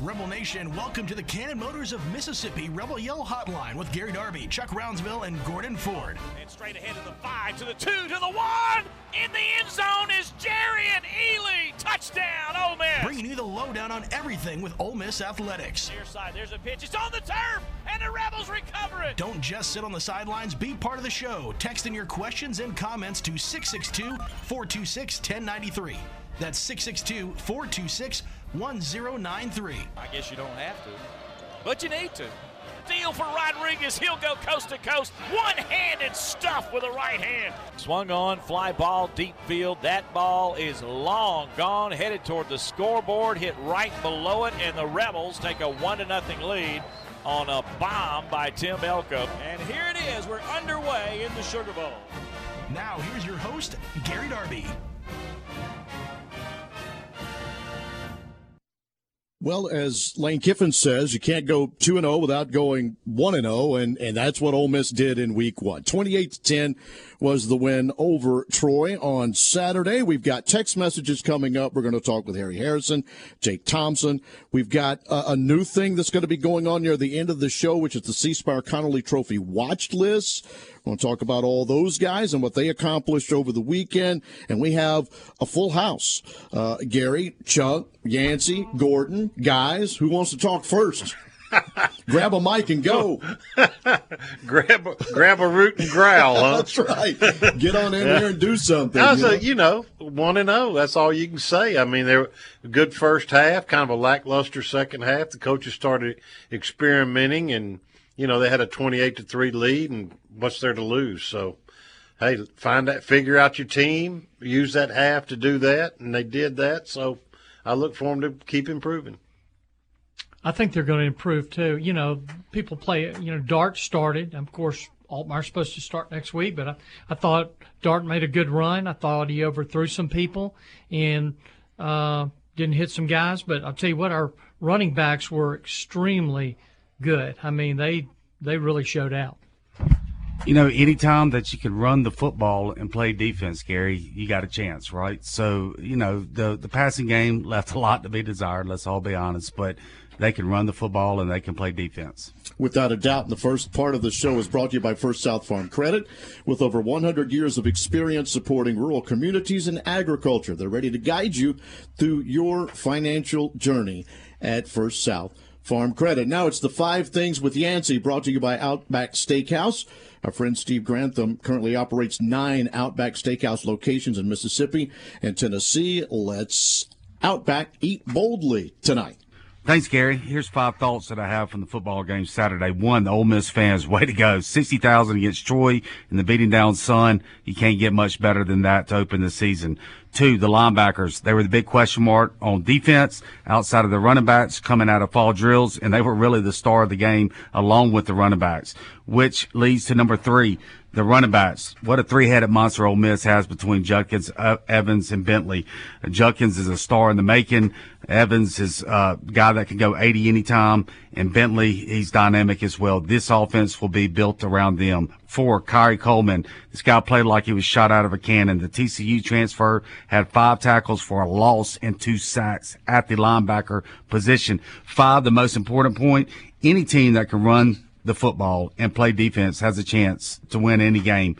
Rebel Nation, welcome to the Cannon Motors of Mississippi Rebel Yell Hotline with Gary Darby, Chuck Rounsaville, and Gordon Ford. And straight ahead to the five, to the two, to the one. In the end zone is Jerry and Ely. Touchdown, Ole Miss. Bringing you the lowdown on everything with Ole Miss athletics. Near side, there's a pitch. It's on the turf, and the Rebels recover it. Don't just sit on the sidelines. Be part of the show. Text in your questions and comments to 662 426 1093. That's 662 426 1093. I guess you don't have to, but you need to. Deal for Rodriguez. He'll go coast to coast. One handed stuff with a right hand. Swung on, fly ball, deep field. That ball is long gone, headed toward the scoreboard, hit right below it, and the Rebels take a 1 to nothing lead on a bomb by Tim Elko. And here it is. We're underway in the Sugar Bowl. Now, here's your host, Gary Darby. Well, as Lane Kiffin says, you can't go 2 0 without going 1 0, and and that's what Ole Miss did in week 1. 28 to 10 was the win over Troy on Saturday. We've got text messages coming up. We're going to talk with Harry Harrison, Jake Thompson. We've got a, a new thing that's going to be going on near the end of the show, which is the C Spire Conerly Trophy watch list. We will to talk about all those guys and what they accomplished over the weekend. And we have a full house. Uh, Gary, Chuck, Yancey, Gordon, guys. Who wants to talk first? grab a mic and go. grab grab a root and growl, huh? That's right. Get on in there and do something. I was you know? A, you know, one and zero. Oh, that's all you can say. I mean, they're a good first half, kind of a lackluster second half. The coaches started experimenting, and you know they had a twenty-eight to three lead, and what's there to lose? So, hey, find that, figure out your team, use that half to do that, and they did that. So, I look for them to keep improving. I think they're going to improve too. You know, people play. You know, Dart started. Of course, Altmyer's supposed to start next week, but I, I thought Dart made a good run. I thought he overthrew some people and uh, didn't hit some guys. But I'll tell you what, our running backs were extremely good. I mean, they they really showed out. You know, anytime that you can run the football and play defense, Gary, you got a chance, right? So, you know, the the passing game left a lot to be desired. Let's all be honest, but they can run the football and they can play defense. Without a doubt, And the first part of the show is brought to you by First South Farm Credit. With over 100 years of experience supporting rural communities and agriculture, they're ready to guide you through your financial journey at First South Farm Credit. Now it's the five things with Yancey brought to you by Outback Steakhouse. Our friend Steve Grantham currently operates nine Outback Steakhouse locations in Mississippi and Tennessee. Let's Outback eat boldly tonight. Thanks, Gary. Here's five thoughts that I have from the football game Saturday. One, the Ole Miss fans, way to go. 60,000 against Troy in the beating down sun. You can't get much better than that to open the season. Two, the linebackers. They were the big question mark on defense outside of the running backs coming out of fall drills, and they were really the star of the game along with the running backs, which leads to number three, the running backs. What a three-headed monster Ole Miss has between Judkins, uh, Evans, and Bentley. Judkins is a star in the making. Evans is a guy that can go 80 anytime, and Bentley, he's dynamic as well. This offense will be built around them. Four, Khari Coleman. This guy played like he was shot out of a cannon. The TCU transfer had five tackles for a loss and two sacks at the linebacker position. Five, the most important point, any team that can run the football and play defense has a chance to win any game.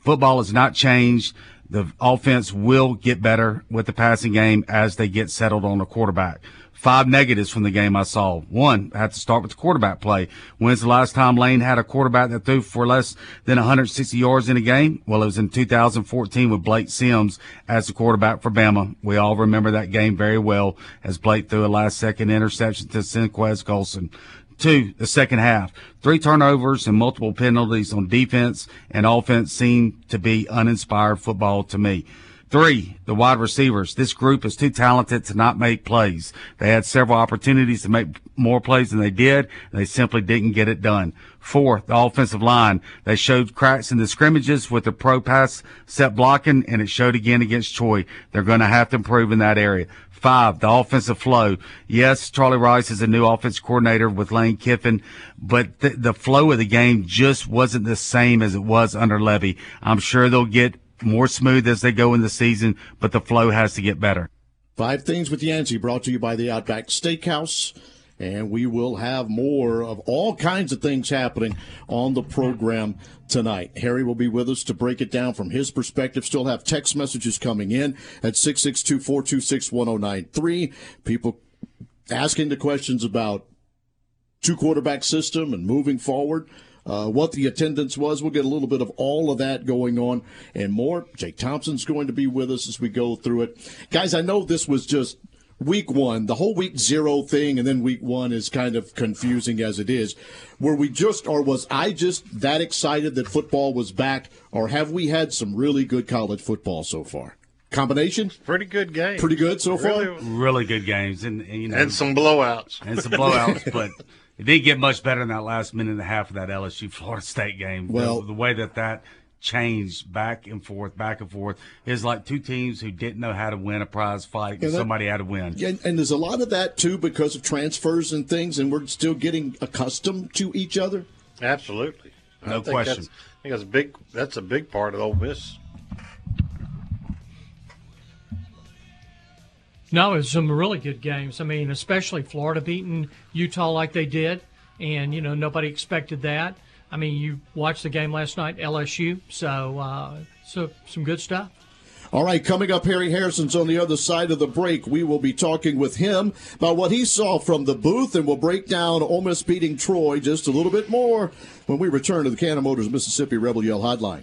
Football has not changed. The offense will get better with the passing game as they get settled on the quarterback. Five negatives from the game I saw. One, I have to start with the quarterback play. When's the last time Lane had a quarterback that threw for less than 160 yards in a game? Well, it was in 2014 with Blake Sims as the quarterback for Bama. We all remember that game very well as Blake threw a last second interception to Senquez Golson. Two, the second half. Three turnovers and multiple penalties on defense and offense seemed to be uninspired football to me. Three, the wide receivers. This group is too talented to not make plays. They had several opportunities to make more plays than they did, they simply didn't get it done. Four, the offensive line. They showed cracks in the scrimmages with the pro pass set blocking, and it showed again against Troy. They're going to have to improve in that area. Five, the offensive flow. Yes, Charlie Weis is a new offense coordinator with Lane Kiffin, but the, the flow of the game just wasn't the same as it was under Lebby. I'm sure they'll get more smooth as they go in the season, but the flow has to get better. Five Things with Yancey brought to you by the Outback Steakhouse. And we will have more of all kinds of things happening on the program tonight. Harry will be with us to break it down from his perspective. Still have text messages coming in at 662 426 1093. People asking the questions about two quarterback system and moving forward. Uh, what the attendance was. We'll get a little bit of all of that going on and more. Jake Thompson's going to be with us as we go through it. Guys, I know this was just week one, the whole week zero thing, and then week one is kind of confusing as it is. Were we just, or was I just that excited that football was back, or have we had some really good college football so far? Combination? Pretty good game. Pretty good so far? Really, Really good games, and, and you know, and some blowouts. and some blowouts, but it didn't get much better in that last minute and a half of that LSU Florida State game. Well- the, the way that that changed back and forth, back and forth is like two teams who didn't know how to win a prize fight, and And that- somebody had to win. And, and there's a lot of that too because of transfers and things, and we're still getting accustomed to each other. Absolutely. No I think question. That's, I think that's a big. That's a big part of Ole Miss. No, it was some really good games. I mean, especially Florida beating Utah like they did, and you know nobody expected that. I mean, you watched the game last night, LSU. So, uh, so some good stuff. All right, coming up, Harry Harrison's on the other side of the break. We will be talking with him about what he saw from the booth, and we'll break down Ole Miss beating Troy just a little bit more when we return to the Cannon Motors Mississippi Rebel Yell Hotline.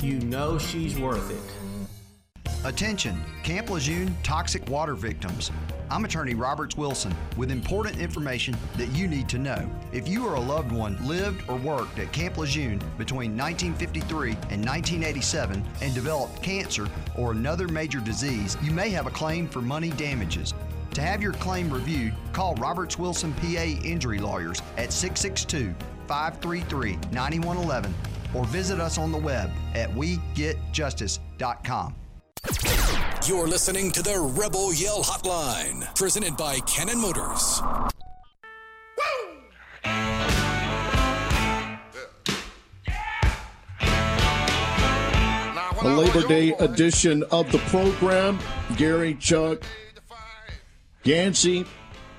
You know she's worth it. Attention, Camp Lejeune toxic water victims. I'm attorney Roberts Wilson with important information that you need to know. If you or a loved one lived or worked at Camp Lejeune between 1953 and 1987 and developed cancer or another major disease, you may have a claim for money damages. To have your claim reviewed, call Roberts Wilson PA Injury Lawyers at 662 533 9111 or visit us on the web at wegetjustice.com. You're listening to the Rebel Yell Hotline, presented by Cannon Motors. A Labor Day edition of the program. Gary, Chuck, Yancey,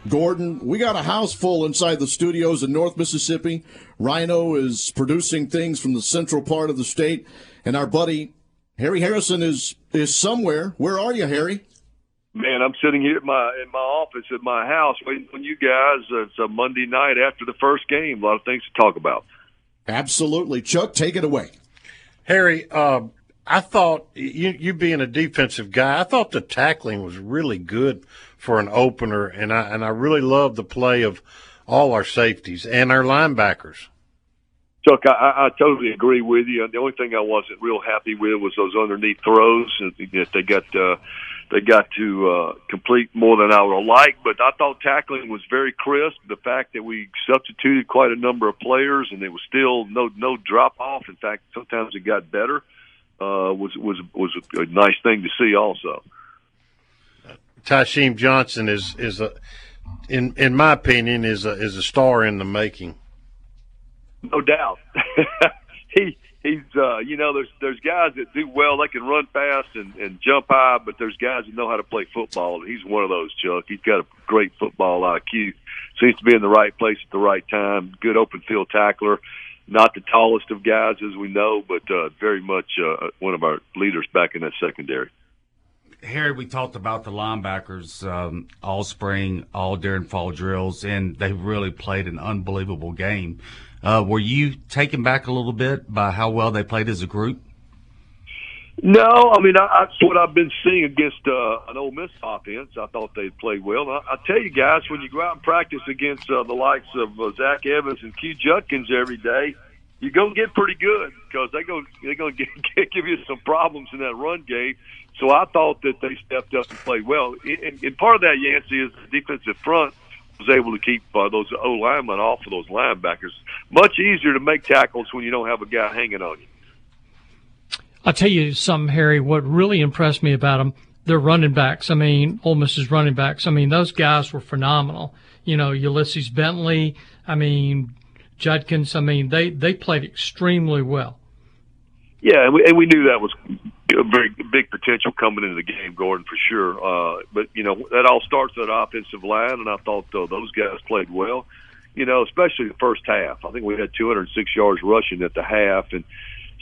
Gordon. We got a house full inside the studios in North Mississippi. Rhino is producing things from the central part of the state. And our buddy Harry Harrison is is somewhere. Where are you, Harry? Man, I'm sitting here at my in my office at my house waiting on you guys. It's a Monday night after the first game. A lot of things to talk about. Absolutely, Chuck. Take it away, Harry. Uh, I thought you you being a defensive guy, I thought the tackling was really good for an opener, and I and I really loved the play of all our safeties and our linebackers. Chuck, I, I totally agree with you. The only thing I wasn't real happy with was those underneath throws that they got uh, they got to uh, complete more than I would liked. But I thought tackling was very crisp. The fact that we substituted quite a number of players and there was still no no drop off. In fact, sometimes it got better. Uh, was was was a nice thing to see also. Tysheem Johnson is is a in in my opinion is a is a star in the making no doubt. he he's uh, you know there's there's guys that do well. They can run fast and, and jump high, but there's guys that know how to play football. And he's one of those. Chuck. He's got a great football IQ. Seems to be in the right place at the right time. Good open field tackler. Not the tallest of guys, as we know, but uh, very much uh, one of our leaders back in that secondary. Harry, we talked about the linebackers um, all spring, all during fall drills, and they really played an unbelievable game. Uh, were you taken back a little bit by how well they played as a group? No, I mean I, that's what I've been seeing against uh, an Ole Miss offense. I thought they played well. I, I tell you guys, when you go out and practice against uh, the likes of uh, Zach Evans and Q Judkins every day, you're gonna get pretty good because they go they're gonna get, get, give you some problems in that run game. So I thought that they stepped up and played well. And, and part of that, Yancey, is the defensive front was able to keep uh, those O linemen off of those linebackers. Much easier to make tackles when you don't have a guy hanging on you. I'll tell you something, Harry. What really impressed me about them, their running backs. I mean, Ole Miss's running backs. I mean, those guys were phenomenal. You know, Ulysses Bentley. I mean, Judkins. I mean, they they played extremely well. Yeah, and we, and we knew that was very big potential coming into the game, Gordon, for sure. Uh, but you know that all starts at offensive line, and I thought uh, those guys played well. You know, especially the first half. I think we had 206 yards rushing at the half, and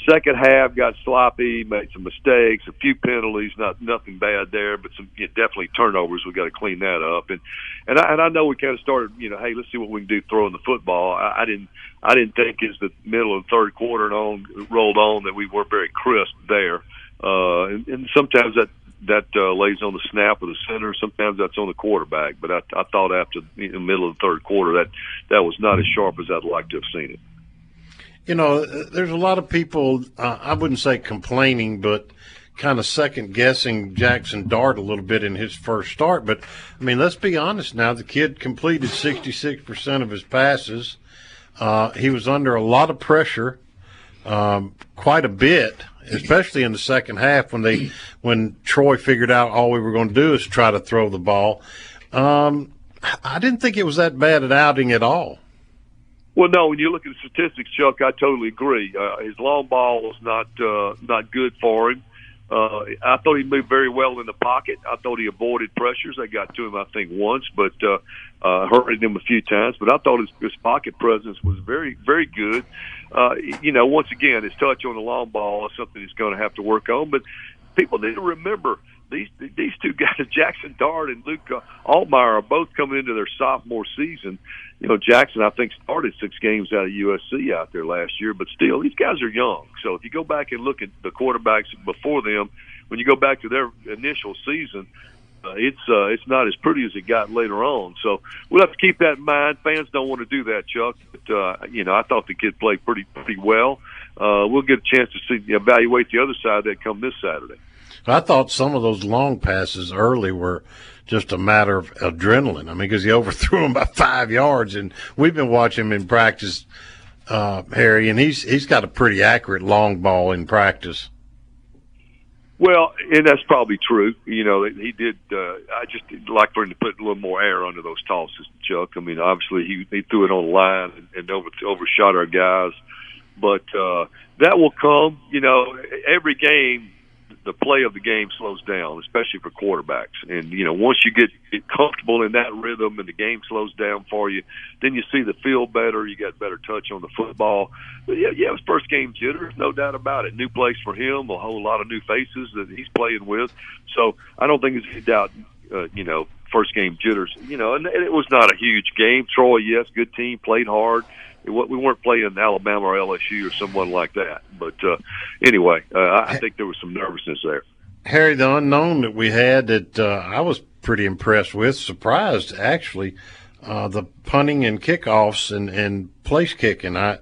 second half got sloppy, made some mistakes, a few penalties, not nothing bad there, but some yeah, definitely turnovers. We got to clean that up, and and I, and I know we kind of started. You know, hey, let's see what we can do throwing the football. I, I didn't I didn't think as the middle of the third quarter and on rolled on that we weren't very crisp there. Uh, and, and sometimes that that uh, lays on the snap of the center. Sometimes that's on the quarterback. But I, I thought after the middle of the third quarter that that was not as sharp as I'd like to have seen it. You know, there's a lot of people. Uh, I wouldn't say complaining, but kind of second guessing Jackson Dart a little bit in his first start. But I mean, let's be honest now. The kid completed 66% of his passes. Uh, he was under a lot of pressure, um, quite a bit especially in the second half when they when Troy figured out all we were going to do is try to throw the ball. Um, I didn't think it was that bad an outing at all. Well, no. When you look at the statistics, Chuck, I totally agree. Uh, his long ball was not uh, not good for him. Uh, I thought he moved very well in the pocket. I thought he avoided pressures. I got to him, I think, once, but uh, uh, hurted him a few times. But I thought his, his pocket presence was very, very good. Uh, you know, once again, his touch on the long ball is something he's going to have to work on. But people need to remember these these two guys, Jackson Dart and Luke Altmyer, are both coming into their sophomore season. You know, Jackson, I think, started six games out of USC out there last year, but still, these guys are young. So if you go back and look at the quarterbacks before them, when you go back to their initial season, uh, it's uh, it's not as pretty as it got later on. So we'll have to keep that in mind. Fans don't want to do that, Chuck. But uh, you know, I thought the kid played pretty pretty well. Uh, we'll get a chance to see evaluate the other side that come this Saturday. I thought some of those long passes early were just a matter of adrenaline. I mean, because he overthrew him by five yards, and we've been watching him in practice, uh, Harry, and he's he's got a pretty accurate long ball in practice. Well, and that's probably true. You know, he did. Uh, I just like for him to put a little more air under those tosses, Chuck. I mean, obviously he he threw it on the line and, and over overshot our guys, but uh, that will come. You know, every game the play of the game slows down, especially for quarterbacks. And you know, once you get, get comfortable in that rhythm and the game slows down for you, then you see the field better. You got better touch on the football. But yeah, yeah, it was first game jitters, no doubt about it. New place for him, a whole lot of new faces that he's playing with. So I don't think there's any doubt. Uh, you know, first game jitters. You know, and it was not a huge game. Troy, yes, good team, played hard we weren't playing Alabama or LSU or someone like that. But uh, anyway, uh, I think there was some nervousness there. Harry, the unknown that we had that uh, I was pretty impressed with, surprised actually, uh, the punting and kickoffs and, and place kicking. I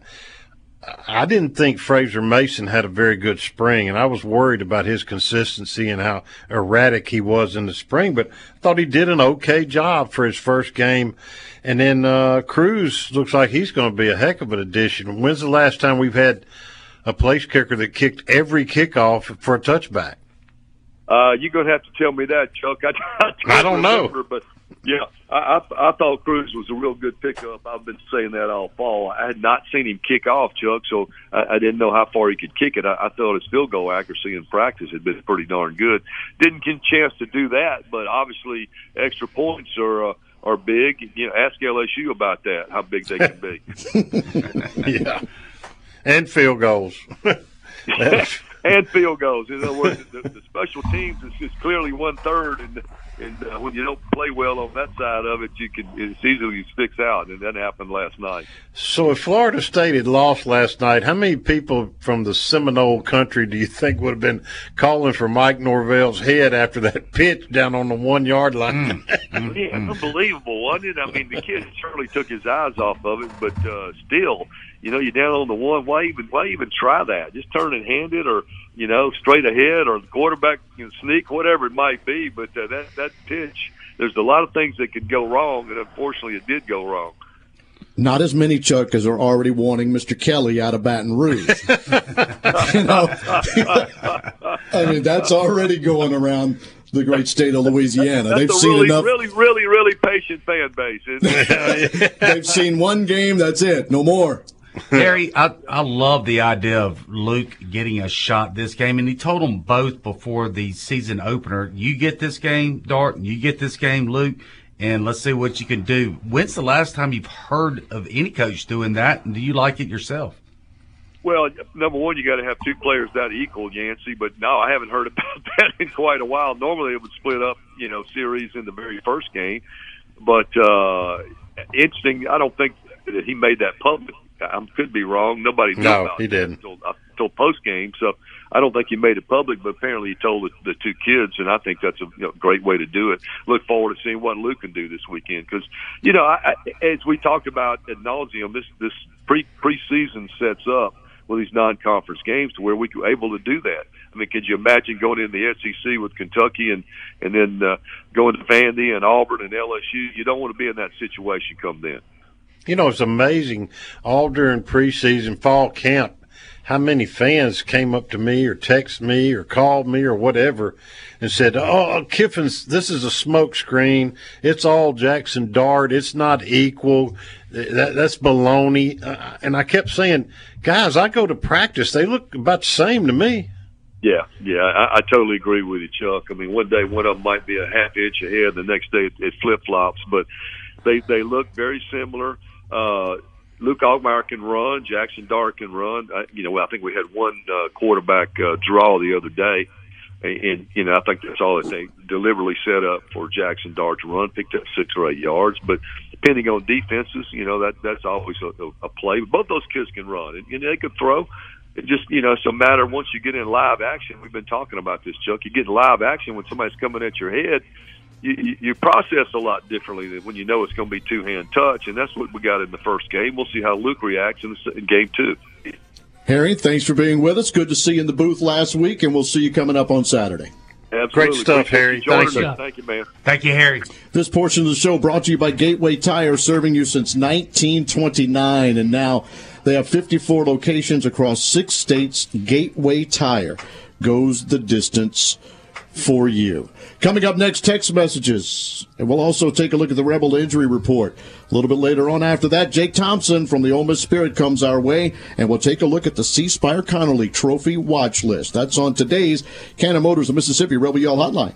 I didn't think Fraser Masin had a very good spring, and I was worried about his consistency and how erratic he was in the spring. But I thought he did an okay job for his first game. And then uh, Cruz looks like he's going to be a heck of an addition. When's the last time we've had a place kicker that kicked every kickoff for a touchback? Uh, you're going to have to tell me that, Chuck. I, I, I don't remember, know, but yeah, I, I I thought Cruz was a real good pickup. I've been saying that all fall. I had not seen him kick off, Chuck, so I, I didn't know how far he could kick it. I, I thought his field goal accuracy in practice had been pretty darn good. Didn't get a chance to do that, but obviously extra points are. Uh, are big. You know, ask LSU about that, how big they can be. yeah, and field goals. and field goals. In other words, the, the special teams is, is clearly one third, and and uh, when you don't play well on that side of it, you can it easily sticks out, and that happened last night. So, if Florida State had lost last night, how many people from the Seminole country do you think would have been calling for Mike Norvell's head after that pitch down on the one yard line? Mm. yeah, unbelievable, wasn't it? I mean, the kid certainly took his eyes off of it, but uh, still, you know, you're down on the one. Why even why even try that? Just turn and hand it, or you know, straight ahead, or the quarterback can sneak, whatever it might be. But uh, that that pitch, there's a lot of things that could go wrong, and unfortunately, it did go wrong. Not as many, Chuck, as are already wanting Mr. Kelly out of Baton Rouge. you know, I mean, that's already going around the great state of Louisiana. That's They've seen really, enough. Really, really, really patient fan base. They've seen one game. That's it. No more. Harry, I, I love the idea of Luke getting a shot this game, and he told them both before the season opener, you get this game, Dart, and you get this game, Luke, and let's see what you can do. When's the last time you've heard of any coach doing that, and do you like it yourself? Well, number one, you got to have two players that equal, Yancey. But no, I haven't heard about that in quite a while. Normally, it would split up, you know, series in the very first game. But uh, interesting, I don't think that he made that public I could be wrong. Nobody knew no, about he didn't until, uh, until post game. So I don't think he made it public, but apparently he told the, the two kids, and I think that's a you know, great way to do it. Look forward to seeing what Luke can do this weekend because you know, I, I, as we talked about at nauseum, this this pre preseason sets up with these non-conference games to where we were able to do that. I mean, could you imagine going in the SEC with Kentucky and and then uh, going to Vandy and Auburn and LSU? You don't want to be in that situation come then. You know, it's amazing all during preseason fall camp how many fans came up to me or texted me or called me or whatever and said, "Oh, Kiffin's this is a smokescreen. It's all Jackson Dart. It's not equal. That, that's baloney." Uh, and I kept saying, "Guys, I go to practice. They look about the same to me." Yeah, yeah, I, I totally agree with you, Chuck. I mean, one day one of them might be a half inch ahead, the next day it, it flip flops, but they they look very similar. Uh, Luke Altmyer can run. Jackson Dart can run. I, you know, I think we had one uh, quarterback uh, draw the other day, and, and you know, I think that's all that they deliberately set up for Jackson Dart to run. Picked up six or eight yards, but depending on defenses, you know, that that's always a, a play. Both those kids can run, and, and they could throw. It just you know, it's a matter once you get in live action. We've been talking about this, Chuck. You get in live action when somebody's coming at your head you, you process a lot differently than when you know it's going to be two hand touch, and that's what we got in the first game. We'll see how Luke reacts in, the, in game two. Harry, thanks for being with us. Good to see you in the booth last week, and we'll see you coming up on Saturday. Absolutely. Great stuff, Harry. Thank you. Thank you, man. Thank you, Harry. This portion of the show brought to you by Gateway Tire, serving you since 1929, and now they have 54 locations across six states. Gateway Tire goes the distance for you. Coming up next, text messages. And we'll also take a look at the Rebel injury report. A little bit later on after that, Jake Thompson from the Ole Miss Spirit comes our way, and we'll take a look at the C. Spire Conerly Trophy watch list. That's on today's Cannon Motors of Mississippi Rebel Yell Hotline.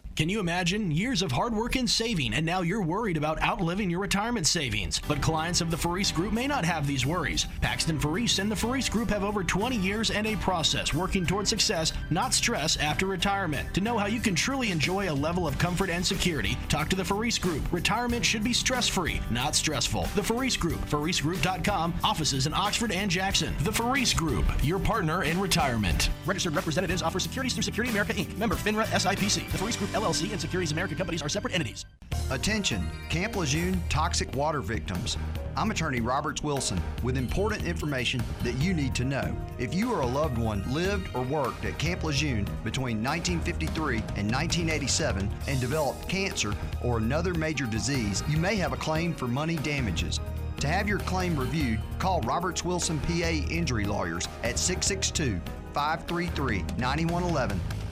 Can you imagine years of hard work and saving, and now you're worried about outliving your retirement savings? But clients of the Faris Group may not have these worries. Paxton Faris and the Faris Group have over 20 years and a process working toward success, not stress, after retirement. To know how you can truly enjoy a level of comfort and security, talk to the Faris Group. Retirement should be stress free, not stressful. The Faris Group, FarisGroup.com, offices in Oxford and Jackson. The Faris Group, your partner in retirement. Registered representatives offer securities through Securities America Inc., member FINRA SIPC. The Faris Group LLC and Securities America companies are separate entities. Attention, Camp Lejeune toxic water victims. I'm attorney Roberts Wilson with important information that you need to know. If you or a loved one lived or worked at Camp Lejeune between 1953 and 1987 and developed cancer or another major disease, you may have a claim for money damages. To have your claim reviewed, call Roberts Wilson PA Injury Lawyers at 662 533 9111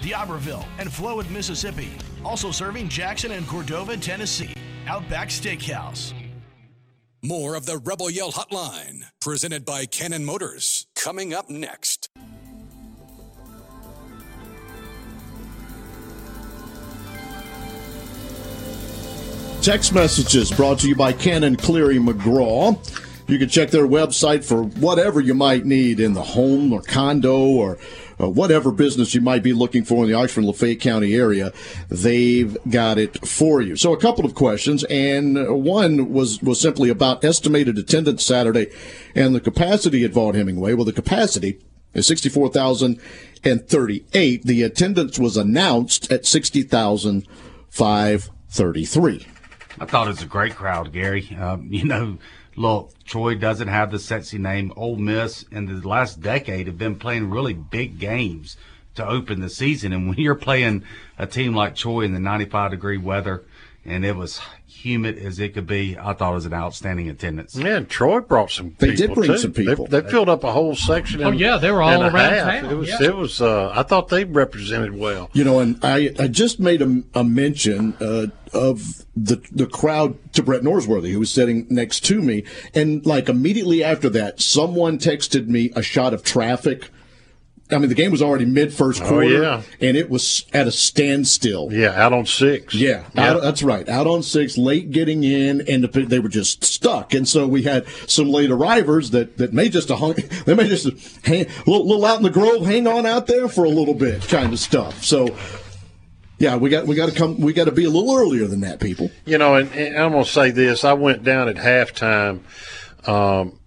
D'Iberville, and Flowood, Mississippi. Also serving Jackson and Cordova, Tennessee. Outback Steakhouse. More of the Rebel Yell Hotline, presented by Cannon Motors, coming up next. Text messages brought to you by Cannon Cleary McGraw. You can check their website for whatever you might need in the home or condo or uh, whatever business you might be looking for in the Oxford Lafayette County area. They've got it for you. So a couple of questions, and one was was simply about estimated attendance Saturday and the capacity at Vaught Hemingway. Well, the capacity is sixty four thousand and thirty eight. The attendance was announced at sixty thousand five thirty three. I thought it was a great crowd, Gary. Um, you know, look, Troy doesn't have the sexy name. Ole Miss in the last decade have been playing really big games to open the season. And when you're playing a team like Troy in the 95 degree weather and it was humid as it could be, I thought it was an outstanding attendance. Yeah, and Troy brought some They people did bring too. some people. They, they filled up a whole section. Oh, in- yeah, they were all around half. town, It was, yeah. it was, uh, I thought they represented well. You know, and I, I just made a, a mention uh, of the the crowd to Brett Norsworthy, who was sitting next to me, and like immediately after that, someone texted me a shot of traffic. I mean, the game was already mid first Oh, quarter, yeah. and it was at a standstill. Yeah, out on six. Yeah, Yeah. Out, that's right. Out on six, late getting in, and the, they were just stuck. And so we had some late arrivers that, that may just a hung, they may just hang, little, little out in the grove, hang on out there for a little bit, kind of stuff. So, yeah, we got we got to come, we got to be a little earlier than that, people. You know, and, and I'm going to say this. I went down at halftime um,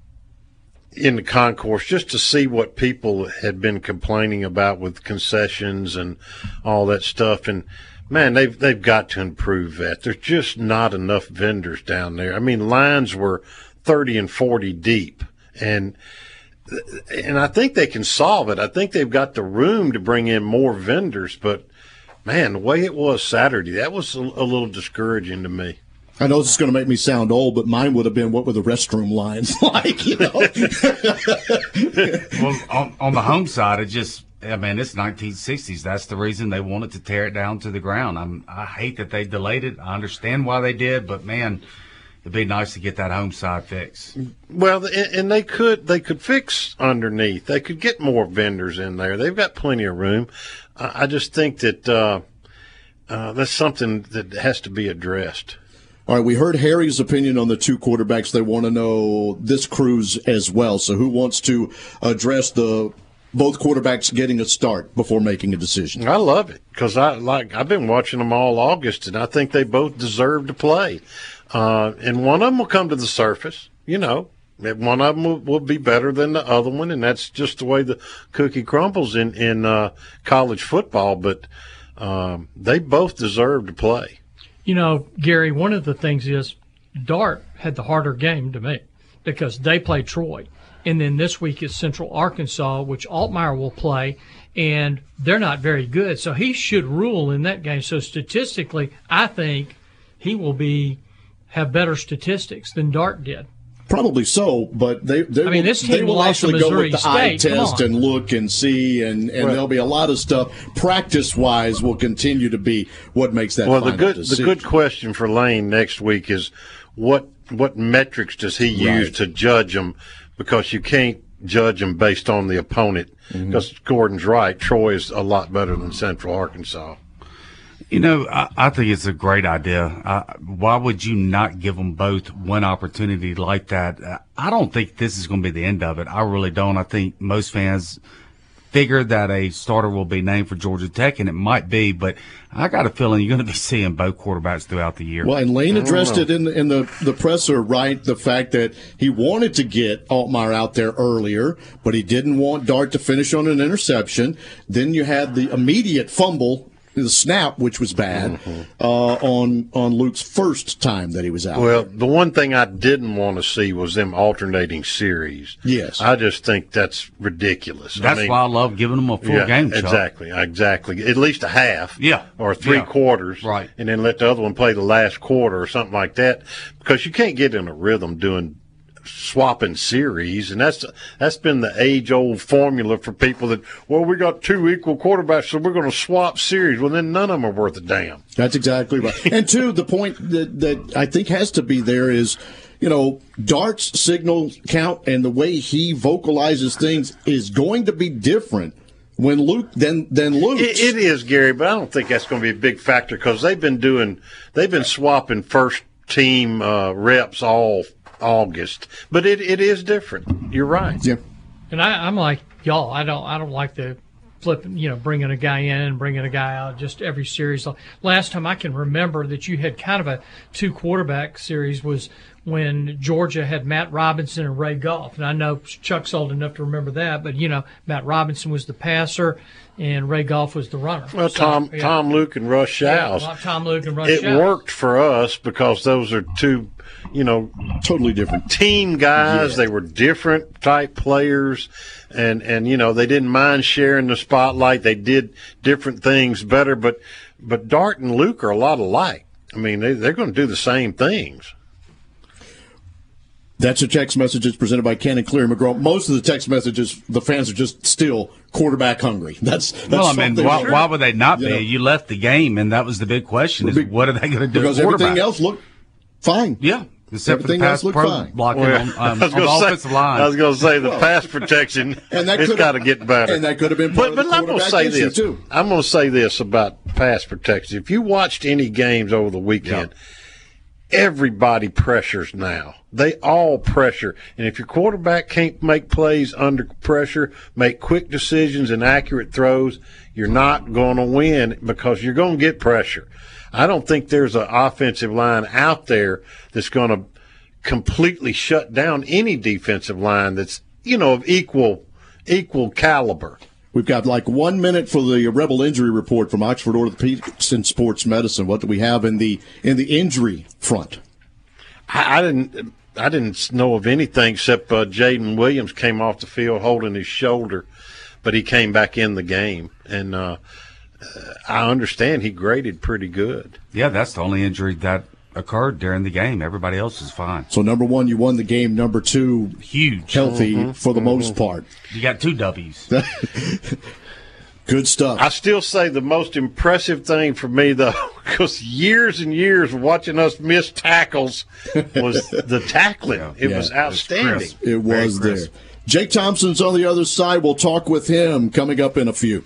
in the concourse just to see what people had been complaining about with concessions and all that stuff. And man, they've they've got to improve that. There's just not enough vendors down there. I mean, lines were 30 and 40 deep, and and I think they can solve it. I think they've got the room to bring in more vendors, but man, the way it was Saturday, that was a, a little discouraging to me. I know this is going to make me sound old, but mine would have been what were the restroom lines like, you know? well, on, on the home side, it just I mean, it's 1960s. That's the reason they wanted to tear it down to the ground. I'm, I hate that they delayed it. I understand why they did, but man, it'd be nice to get that home side fixed. Well, and and they could they could fix underneath. They could get more vendors in there. They've got plenty of room. I I just think that uh, uh, that's something that has to be addressed. All right, we heard Harry's opinion on the two quarterbacks. They want to know this cruise as well. So, who wants to address the both quarterbacks getting a start before making a decision? I love it because I like I've been watching them all August, and I think they both deserve to play. Uh, and one of them will come to the surface, you know. One of them will, will be better than the other one, and that's just the way the cookie crumbles in in uh, college football. But um, they both deserve to play. You know, Gary, one of the things is Dart had the harder game to me because they play Troy. And then this week is Central Arkansas, which Altmyer will play, and they're not very good. So he should rule in that game. So statistically, I think he will be have better statistics than Dart did. Probably so, but they they, I mean, will, this team they will lost actually go Missouri with the eye State. Come test and look and see, and, and Right. there'll be a lot of stuff. Practice wise, will continue to be what makes that. well, the good decision. the good question for Lane next week is what what metrics does he use to judge them? Because you can't judge them based on the opponent. Mm-hmm. Because Gordon's right, Troy is a lot better than Central Arkansas. You know, I, I think it's a great idea. Uh, why would you not give them both one opportunity like that? Uh, I don't think this is going to be the end of it. I really don't. I think most fans figure that a starter will be named for Georgia Tech, and it might be, but I got a feeling you're going to be seeing both quarterbacks throughout the year. Well, and Lane addressed it in the, in the the presser, right? The fact that he wanted to get Altmyer out there earlier, but he didn't want Dart to finish on an interception. Then you had the immediate fumble, the snap, which was bad, uh, on on Luke's first time that he was out. Well, the one thing I didn't want to see was them alternating series. Yes. I just think that's ridiculous. I That's mean, why I love giving them a full yeah, game. Chuck. Exactly, exactly. At least a half. Yeah. Or three Yeah. quarters. Right. And then let the other one play the last quarter or something like that. Because you can't get in a rhythm doing swapping series and that's that's been the age old formula for people that well we got two equal quarterbacks so we're going to swap series well then none of them are worth a damn That's exactly right. and two, the point that, that I think has to be there is, you know, Dart's signal count and the way he vocalizes things is going to be different when Luke than than Luke. It, it is, Gary, but I don't think that's going to be a big factor because they've been doing, they've been swapping first team uh, reps all August. But it, it is different. You're right. Yeah. And I, I'm like y'all. I don't. I don't like the flipping. You know, bringing a guy in and bringing a guy out just every series. Last time I can remember that you had kind of a two quarterback series was when Georgia had Matt Robinson and Ray Goff. And I know Chuck's old enough to remember that, but you know, Matt Robinson was the passer and Ray Goff was the runner. Well, So, Tom, yeah. Tom Luke and Russ Yeah, Tom Luke and Russ it Shows. worked for us because those are two, you know, totally different team guys. Yeah. They were different type players, and and you know they didn't mind sharing the spotlight. They did different things better, but but Dart and Luke are a lot alike. I mean, they, they're going to do the same things. That's a text message messages presented by Cannon Cleary McGraw. Most of the text messages, the fans are just still quarterback hungry. That's, that's well, I mean, why, why would they not You be? know. You left the game, and that was the big question: is Be- what are they going to do? because everything else looked fine. Yeah, except for the Everything pass else looked pro fine. blocking Well, on, um, I on was the gonna say- offensive line. I was going to say the Well, pass protection. and that it's could've- got to get better. and that could have been part But, of but I'm going to say this. too. I'm going to say this about pass protection. If you watched any games over the weekend, everybody pressures now. They all pressure. And if your quarterback can't make plays under pressure, make quick decisions and accurate throws, you're not going to win because you're going to get pressure. I don't think there's an offensive line out there that's going to completely shut down any defensive line that's, you know, of equal equal caliber. We've got like one minute for the Rebel injury report from Oxford Orthopedics and Sports Medicine. What do we have in the in the injury front? I, I didn't. I didn't know of anything except uh, Jaden Williams came off the field holding his shoulder, but he came back in the game, and uh, uh, I understand he graded pretty good. yeah, that's the only injury that occurred during the game. Everybody else is fine. So number one, you won the game. Number two, Huge. healthy Mm-hmm. for the most part. You got two W's. Good stuff. I still say the most impressive thing for me, though, because years and years watching us miss tackles was the tackling. It Yeah. was outstanding. It was there. Jake Thompson's on the other side. We'll talk with him coming up in a few.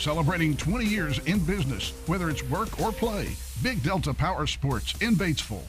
Celebrating 20 years in business, whether it's work or play. Big Delta Power Sports in Batesville.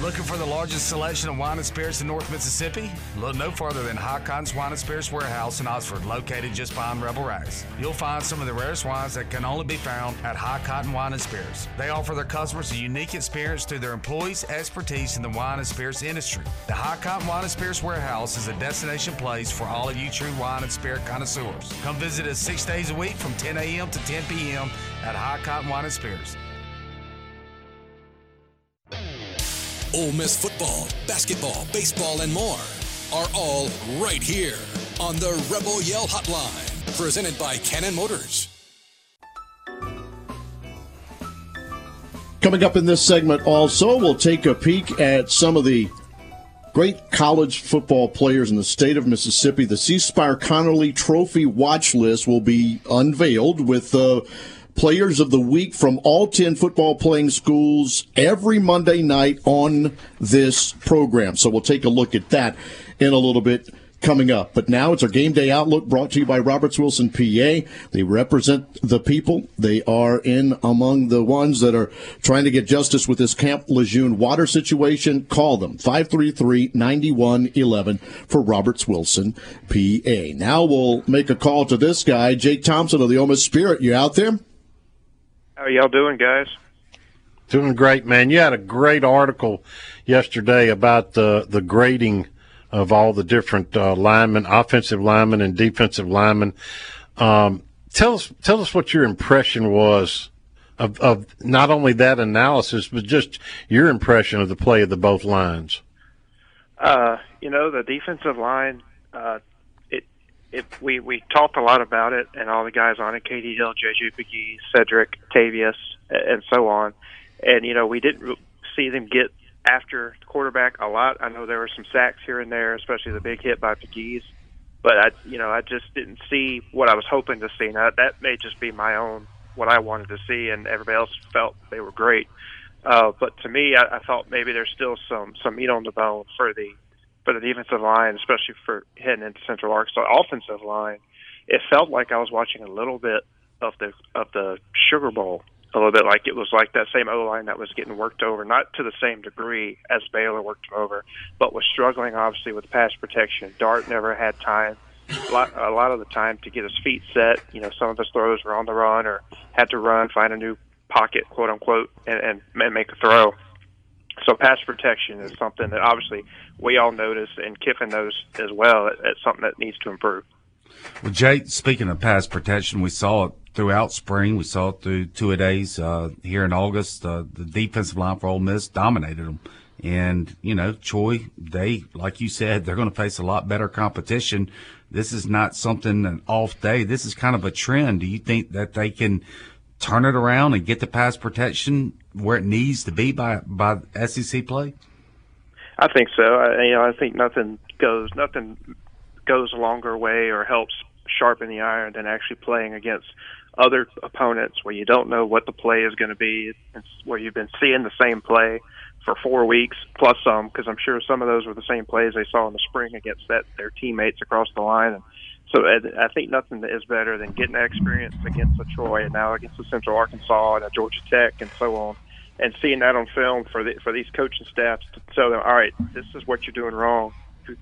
Looking for the largest selection of wine and spirits in North Mississippi? Look no further than High Cotton's Wine and Spirits Warehouse in Oxford, located just behind Rebel Rise. You'll find some of the rarest wines that can only be found at High Cotton Wine and Spirits. They offer their customers a unique experience through their employees' expertise in the wine and spirits industry. The High Cotton Wine and Spirits Warehouse is a destination place for all of you true wine and spirit connoisseurs. Come visit us six days a week from 10 a.m. to 10 p.m. at High Cotton Wine and Spirits. Ole Miss football, basketball, baseball, and more are all right here on the Rebel Yell Hotline, presented by Cannon Motors. Coming up in this segment, also, we'll take a peek at some of the great college football players in the state of Mississippi. The C Spire Conerly Trophy watch list will be unveiled with uh, players of the week from all 10 football playing schools every Monday night on this program. So we'll take a look at that in a little bit coming up. But now it's our game day outlook brought to you by Roberts Wilson PA. They represent the people. They are in among the ones that are trying to get justice with this Camp Lejeune water situation. Call them 533-9111 for Roberts Wilson PA. Now we'll make a call to this guy, Jake Thompson of the Ole Spirit. You out there? How y'all doing, guys? Doing great, man. You had a great article yesterday about the the grading of all the different uh, linemen, offensive linemen and defensive linemen. Um, tell us tell us what your impression was of, of not only that analysis, but just your impression of the play of the both lines. Uh, you know, the defensive line, uh, it, we we talked a lot about it, and all the guys on it, KD Hill, JJ McGee, Cedric, Tavius, and so on. And you know, we didn't see them get after the quarterback a lot. I know there were some sacks here and there, especially the big hit by McGee's. But I, you know, I just didn't see what I was hoping to see. Now that may just be my own what I wanted to see, and everybody else felt they were great. Uh, but to me, I, I thought maybe there's still some some meat on the bone for the for the defensive line, especially for heading into Central Arkansas offensive line. It felt like I was watching a little bit of the of the Sugar Bowl, a little bit like it was like that same O line that was getting worked over, not to the same degree as Baylor worked over, but was struggling obviously with pass protection. Dart never had time a lot, a lot of the time to get his feet set. You know, some of his throws were on the run or had to run, find a new pocket, quote unquote, and, and, and make a throw. So pass protection is something that obviously we all notice, and Kiffin knows as well. It's something that needs to improve. Well, Jay, speaking of pass protection, we saw it throughout spring. We saw it through two days uh, here in August. Uh, the defensive line for Ole Miss dominated them. And, you know, Troy, they, like you said, they're going to face a lot better competition. This is not something an off day. This is kind of a trend. Do you think that they can turn it around and get the pass protection where it needs to be by by SEC play? I think so. I, you know, I think nothing goes nothing goes a longer way or helps sharpen the iron than actually playing against other opponents where you don't know what the play is going to be, it's where you've been seeing the same play for four weeks plus some, because I'm sure some of those were the same plays they saw in the spring against that their teammates across the line. And so I think nothing is better than getting that experience against a Troy and now against a Central Arkansas and a Georgia Tech and so on, and seeing that on film for the, for these coaching staffs to tell them, all right, this is what you're doing wrong.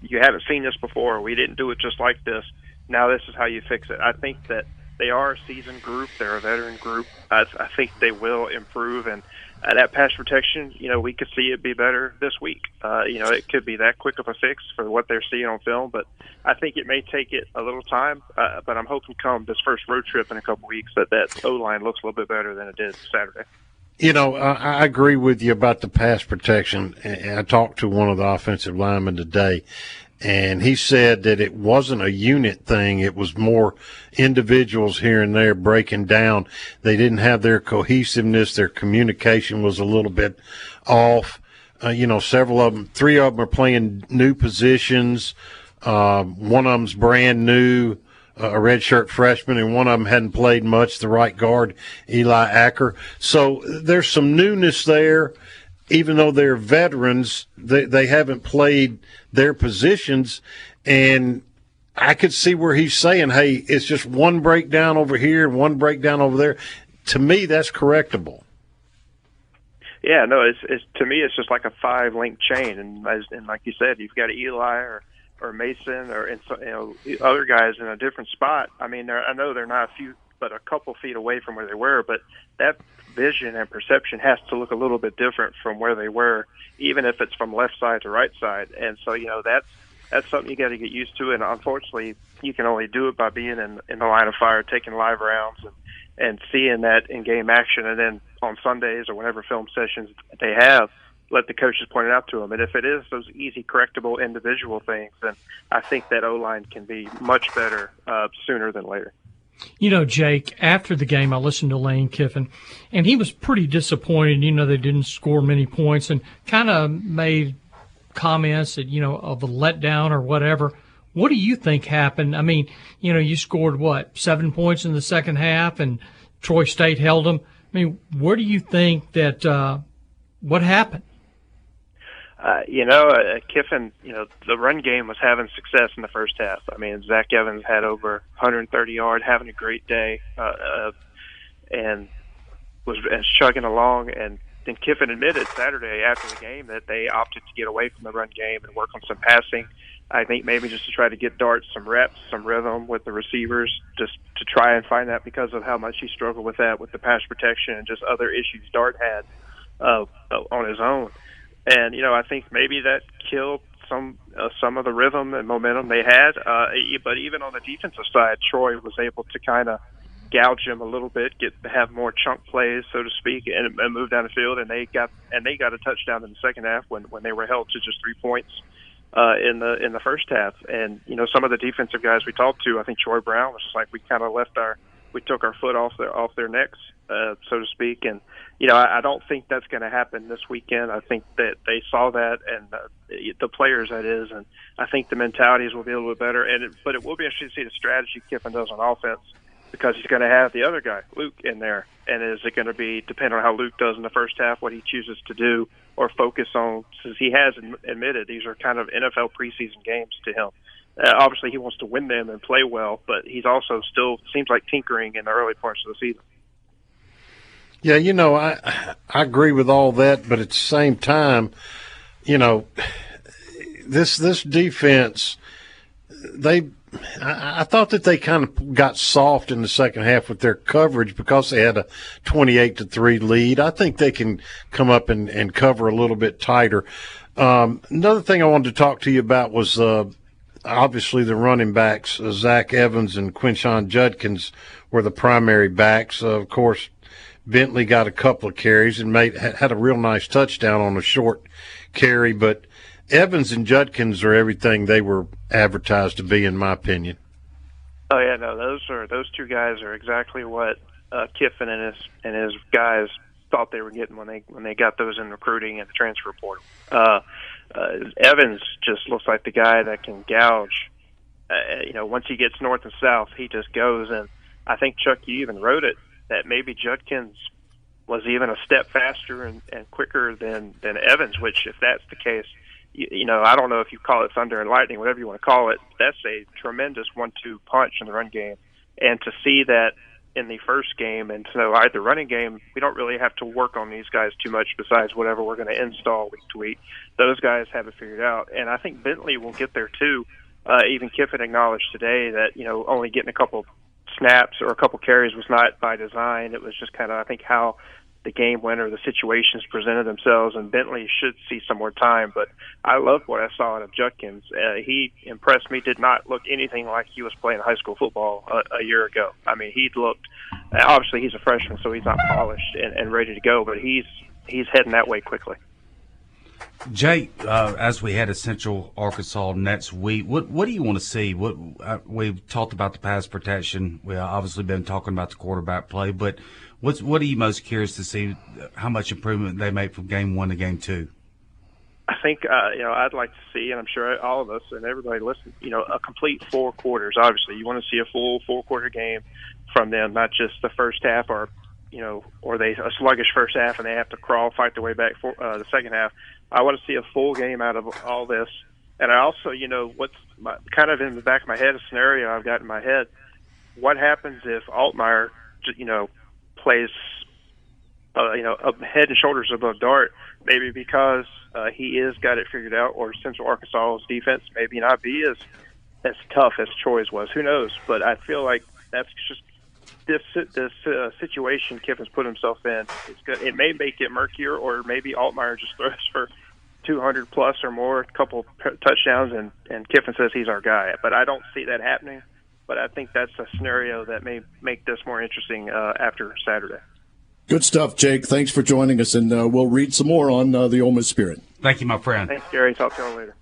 You haven't seen this before. We didn't do it just like this. Now this is how you fix it. I think that they are a seasoned group. They're a veteran group. I, I think they will improve and uh, that pass protection, you know, we could see it be better this week. Uh, you know, it could be that quick of a fix for what they're seeing on film, but I think it may take it a little time. Uh, but I'm hoping come this first road trip in a couple weeks that that O line looks a little bit better than it did Saturday. You know, I, I agree with you about the pass protection. I talked to one of the offensive linemen today, and he said that it wasn't a unit thing. It was more individuals here and there breaking down. They didn't have their cohesiveness. Their communication was a little bit off. Uh, you know several of them three of them are playing new positions. Uh, one of them's brand new uh, a redshirt freshman, and one of them hadn't played much. The right guard, Eli Acker. So there's some newness there. Even though they're veterans, they, they haven't played their positions. And I could see where he's saying, hey, it's just one breakdown over here and one breakdown over there. To me, that's correctable. Yeah, no, it's, it's to me, it's just like a five link chain, and as, and like you said, you've got Eli or or Mason or and, you know other guys in a different spot. I mean, I know they're not a few, but a couple feet away from where they were, but that vision and perception has to look a little bit different from where they were, even if it's from left side to right side. And so, you know, that's that's something you got to get used to. And unfortunately, you can only do it by being in in the line of fire, taking live rounds, and and seeing that in game action. And then on Sundays or whenever film sessions they have, let the coaches point it out to them. And if it is those easy correctable individual things, then I think that O line can be much better uh, sooner than later. You know, Jake, after the game, I listened to Lane Kiffin, and he was pretty disappointed. You know, they didn't score many points and kind of made comments that, you know, of a letdown or whatever. What do you think happened? I mean, you know, you scored what, seven points in the second half and Troy State held them. I mean, where do you think that, uh, what happened? Uh, you know, uh, Kiffin, you know, the run game was having success in the first half. I mean, Zach Evans had over 130 yards, having a great day, uh, uh, and was and chugging along. And then Kiffin admitted Saturday after the game that they opted to get away from the run game and work on some passing. I think maybe just to try to get Dart some reps, some rhythm with the receivers, just to try and find that because of how much he struggled with that, with the pass protection and just other issues Dart had uh, on his own. And you know, I think maybe that killed some uh, some of the rhythm and momentum they had. Uh, but even on the defensive side, Troy was able to kind of gouge him a little bit, get have more chunk plays, so to speak, and, and move down the field. And they got and they got a touchdown in the second half when when they were held to just three points. uh, in the in the first half. And you know, some of the defensive guys we talked to, I think Troy Brown was just like we kind of left our we took our foot off their off their necks, uh, so to speak. And you know, I, I don't think that's going to happen this weekend. I think that they saw that, and uh, the players that is, and I think the mentalities will be a little bit better. And it, but it will be interesting to see the strategy Kiffin does on offense because he's going to have the other guy, Luke, in there. And is it going to be depend on how Luke does in the first half, what he chooses to do, or focus on? Since he has admitted these are kind of NFL preseason games to him. Uh, obviously, he wants to win them and play well, but he's also still seems like tinkering in the early parts of the season. Yeah, you know, I I agree with all that, but at the same time, you know, this this defense, they I, I thought that they kind of got soft in the second half with their coverage because they had a 28 to 3 lead. I think they can come up and, and cover a little bit tighter. Um, another thing I wanted to talk to you about was uh, obviously the running backs. Uh, Zach Evans and Quinshon Judkins were the primary backs. Uh, of course, Bentley got a couple of carries and made had a real nice touchdown on a short carry, but Evans and Judkins are everything they were advertised to be, in my opinion. Oh yeah, no, those are those two guys are exactly what uh, Kiffin and his and his guys thought they were getting when they when they got those in recruiting at the transfer portal. Uh, uh, Evans just looks like the guy that can gouge. Uh, you know, once he gets north and south, he just goes. And I think Chuck, you even wrote it that maybe Judkins was even a step faster and, and quicker than than Evans. Which, if that's the case, you, you know, I don't know if you call it thunder and lightning, whatever you want to call it. That's a tremendous one-two punch in the run game, and to see that in the first game, and so either running game, we don't really have to work on these guys too much besides whatever we're going to install week to week. Those guys have it figured out, and I think Bentley will get there too. Uh, even Kiffin acknowledged today that you know only getting a couple snaps or a couple carries was not by design. It was just kind of I think how the game went or the situations presented themselves. And Bentley should see some more time. But I loved what I saw out of Judkins. Uh, he impressed me. Did not look anything like he was playing high school football a, a year ago. I mean, he looked. Obviously, he's a freshman, so he's not polished and, and ready to go. But he's he's heading that way quickly. Jake, uh, as we head to Central Arkansas next week, what what do you want to see? What uh, we've talked about the pass protection. We obviously been talking about the quarterback play, but What's what are you most curious to see? How much improvement they make from game one to game two? I think uh, you know I'd like to see, and I'm sure all of us and everybody listen. You know, a complete four quarters. Obviously, you want to see a full four quarter game from them, not just the first half or you know, or they a sluggish first half and they have to crawl, fight their way back for uh, the second half. I want to see a full game out of all this, and I also, you know, what's my, kind of in the back of my head a scenario I've got in my head. What happens if Altmyer, you know, plays, uh, you know, up head and shoulders above Dart. Maybe because uh, he is got it figured out, or Central Arkansas's defense maybe not be as as tough as Troy's was. Who knows? But I feel like that's just this this uh, situation Kiffin's put himself in. It's good. It may make it murkier, or maybe Altmyer just throws for 200 plus or more, a couple touchdowns, and and Kiffin says he's our guy. But I don't see that happening but I think that's a scenario that may make this more interesting uh, after Saturday. Good stuff, Jake. Thanks for joining us, and uh, we'll read some more on uh, the Ole Miss Spirit. Thank you, my friend. Thanks, Gary. Talk to you all later.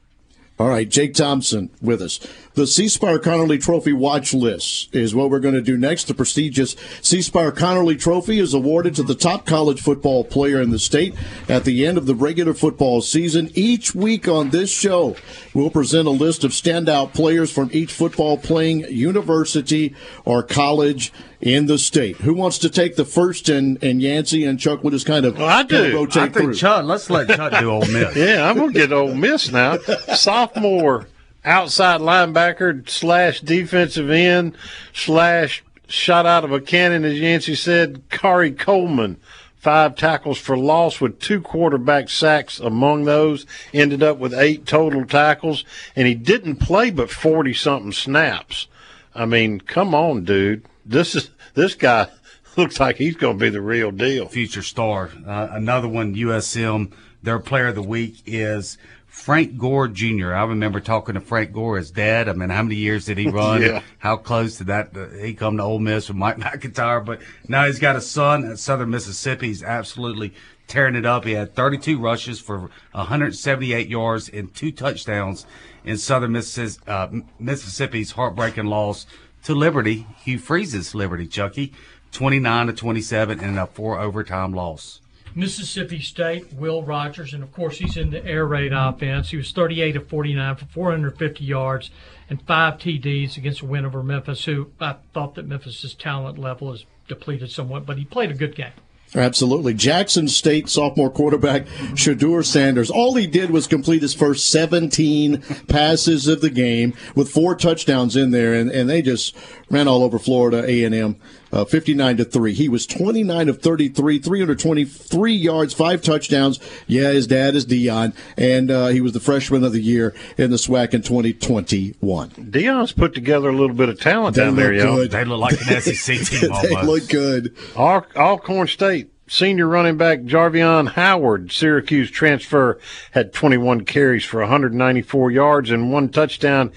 All right, Jake Thompson with us. The C Spire Conerly Trophy watch list is what we're going to do next. The prestigious C Spire Conerly Trophy is awarded to the top college football player in the state at the end of the regular football season. Each week on this show, we'll present a list of standout players from each football playing university or college in the state. Who wants to take the first? And and Yancey and Chuck will just kind of well, I do. Rotate I think through. Chuck. Let's let Chuck do Ole Miss. yeah, I'm gonna get Ole Miss now. Sophomore outside linebacker slash defensive end slash shot out of a cannon, as Yancey said, Khari Coleman. Five tackles for loss with two quarterback sacks among those. Ended up with eight total tackles, and he didn't play but 40 something snaps. I mean, come on, dude. This is this guy looks like he's going to be the real deal. Future star. Uh, another one, USM. Their player of the week is Frank Gore Jr. I remember talking to Frank Gore, his dad. I mean, how many years did he run? Yeah. How close did that uh, he come to Ole Miss with Mike McIntyre? But now he's got a son at Southern Mississippi. He's absolutely tearing it up. He had 32 rushes for 178 yards and two touchdowns in Southern Missis- uh, Mississippi's heartbreaking loss to Liberty. Hugh Freeze's Liberty, Chucky, 29 to 27 in a four overtime loss. Mississippi State, Will Rogers, and of course he's in the air raid offense. He was 38 of 49 for 450 yards and five TDs against a win over Memphis, who I thought that Memphis's talent level is depleted somewhat, but he played a good game. Absolutely. Jackson State sophomore quarterback Shedeur Sanders. All he did was complete his first 17 passes of the game with four touchdowns in there, and, and they just ran all over Florida A&M, uh, 59 to three. He was 29 of 33, 323 yards, five touchdowns. Yeah, his dad is Deion, and uh, he was the freshman of the year in the SWAC in 2021. Deion's put together a little bit of talent They down there, look yo. good. They look like an SEC team they look good. All, Alcorn State senior running back Jarveon Howard, Syracuse transfer, had 21 carries for 194 yards and one touchdown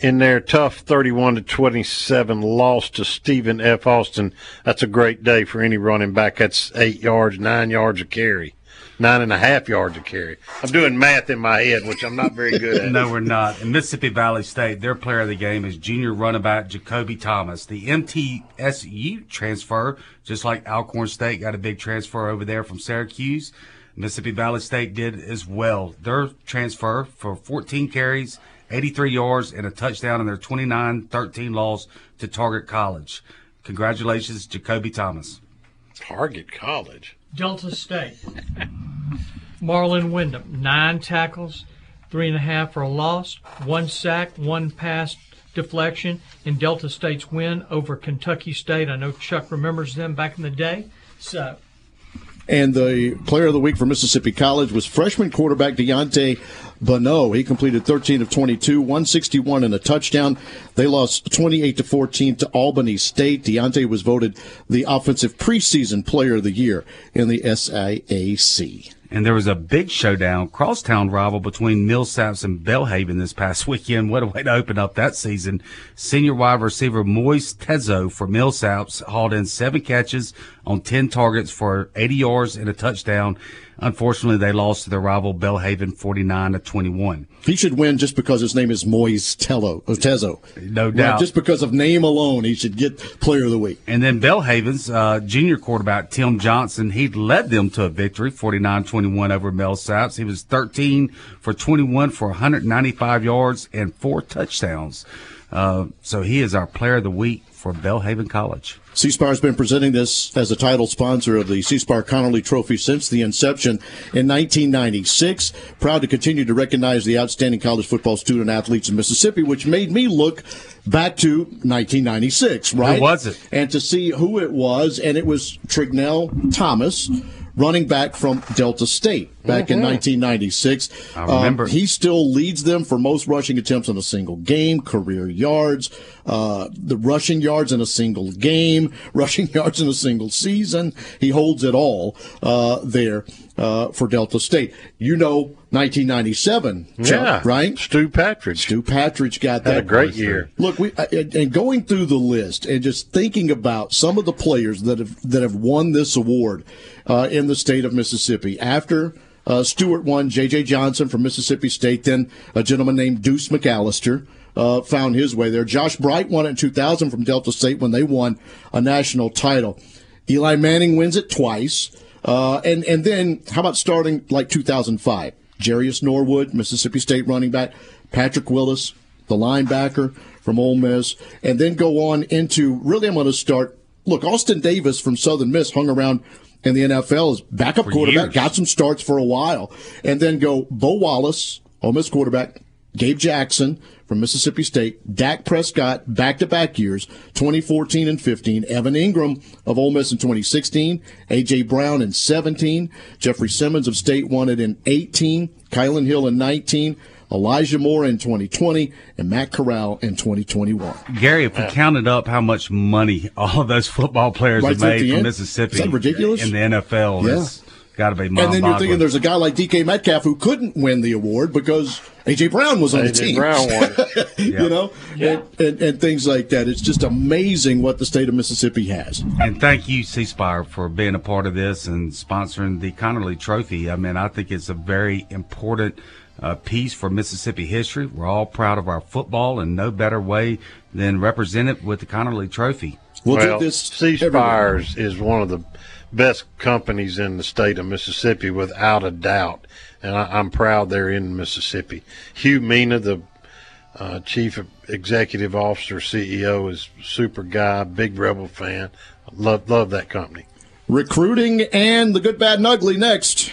in their tough 31 to 27 loss to Stephen F. Austin. That's a great day for any running back. That's eight yards, nine yards of carry, nine and a half yards of carry. I'm doing math in my head, which I'm not very good at. no, we're not. In Mississippi Valley State, their player of the game is junior running back Jacoby Thomas. The MTSU transfer, just like Alcorn State, got a big transfer over there from Syracuse. Mississippi Valley State did as well. Their transfer for 14 carries, 83 yards, and a touchdown in their 29-13 loss to Target College. Congratulations, Jacoby Thomas. Target College. Delta State. Marlon Wyndham, nine tackles, three and a half for a loss, one sack, one pass deflection in Delta State's win over Kentucky State. I know Chuck remembers them back in the day. So And the player of the week for Mississippi College was freshman quarterback Deontay Bonneau. He completed 13 of 22, 161 and a touchdown. They lost 28 to 14 to Albany State. Deontay was voted the offensive preseason player of the year in the SIAC. And there was a big showdown, crosstown rival between Millsaps and Belhaven this past weekend. What a way to open up that season. Senior wide receiver Moise Tezo for Millsaps hauled in seven catches on 10 targets for 80 yards and a touchdown. Unfortunately, they lost to their rival Belhaven 49 to 21. He should win just because his name is Moise Tello, or Tezo. No Right, doubt. just because of name alone, he should get player of the week. And then Belhaven's uh, junior quarterback, Tim Johnson, he led them to a victory, 49-21 over Millsaps. He was 13 for 21 for 195 yards and four touchdowns. Uh, so he is our player of the week for Belhaven College. C Spire has been presenting this as a title sponsor of the C Spire Conerly Trophy since the inception in 1996. Proud to continue to recognize the outstanding college football student athletes in Mississippi, which made me look back to 1996, right? was it? And to see who it was, and it was Tregnel Thomas. Running back from Delta State back in Mhm. 1996. I remember. Um, he still leads them for most rushing attempts in a single game, career yards, uh, the rushing yards in a single game, rushing yards in a single season. He holds it all uh, there uh, for Delta State. You know, 1997, Chuck, Yeah. right? Stu Patridge. Stu Patridge got that Had a great year. Look, we and going through the list and just thinking about some of the players that have that have won this award uh, in the state of Mississippi after. Uh, Stewart won. J.J. Johnson from Mississippi State. Then a gentleman named Deuce McAllister uh, found his way there. Josh Bright won it in 2000 from Delta State when they won a national title. Eli Manning wins it twice. Uh, and, and then how about starting like 2005? Jerious Norwood, Mississippi State running back. Patrick Willis, the linebacker from Ole Miss. And then go on into, really, I'm going to start. Look, Austin Davis from Southern Miss hung around in the NFL as backup For quarterback, years. got some starts for a while. And then go Bo Wallace, Ole Miss quarterback, Gabe Jackson from Mississippi State, Dak Prescott, back to back years, 2014 and 15, Evan Engram of Ole Miss in 2016, A.J. Brown in 17, Jeffrey Simmons of State won it in 18, Kylin Hill in 19, Elijah Moore in 2020, and Matt Corral in 2021. Gary, if we counted up how much money all of those football players Right have made from end? Mississippi Is that ridiculous? in the NFL, Yeah. It's, got to be. And then you're thinking there's a guy like DK Metcalf who couldn't win the award because AJ Brown was on the A.J. team. Brown won. you know, and, and, and things like that. It's just amazing what the state of Mississippi has. And thank you, C Spire, for being a part of this and sponsoring the Conerly Trophy. I mean, I think it's a very important uh, piece for Mississippi history. We're all proud of our football, and no better way than represent it with the Conerly Trophy. well, C Spires is one of the best companies in the state of Mississippi, without a doubt, and I, I'm proud they're in Mississippi. Hu Meena, the uh, chief executive officer, CEO, is super guy, big Rebel fan. Love love that company. Recruiting and the good, bad, and ugly next.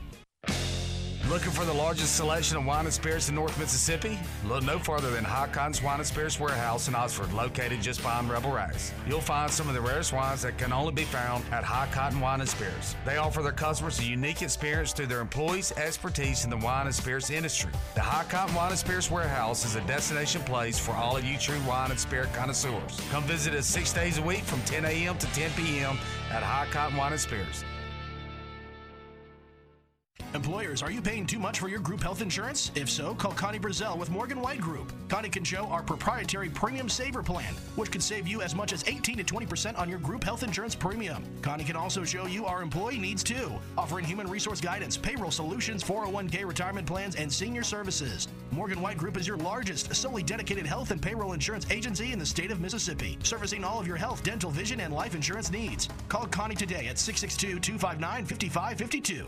Looking for the largest selection of wine and spirits in North Mississippi? Look no further than Cotton's Wine and Spirits Warehouse in Oxford, located just behind Rebel Rags. You'll find some of the rarest wines that can only be found at Hot Cotton Wine and Spirits. They offer their customers a unique experience through their employees' expertise in the wine and spirits industry. The Hot Cotton Wine and Spirits Warehouse is a destination place for all of you true wine and spirit connoisseurs. Come visit us six days a week from 10 a.m. to 10 p.m. at Hot Cotton Wine and Spirits. Employers, are you paying too much for your group health insurance? If so, call Connie Brazel with Morgan White Group. Connie can show our proprietary Premium Saver Plan, which can save you as much as 18 to 20% on your group health insurance premium. Connie can also show you our employee needs too, offering human resource guidance, payroll solutions, 401k retirement plans, and senior services. Morgan White Group is your largest, solely dedicated health and payroll insurance agency in the state of Mississippi, servicing all of your health, dental, vision, and life insurance needs. Call Connie today at 662 259 5552.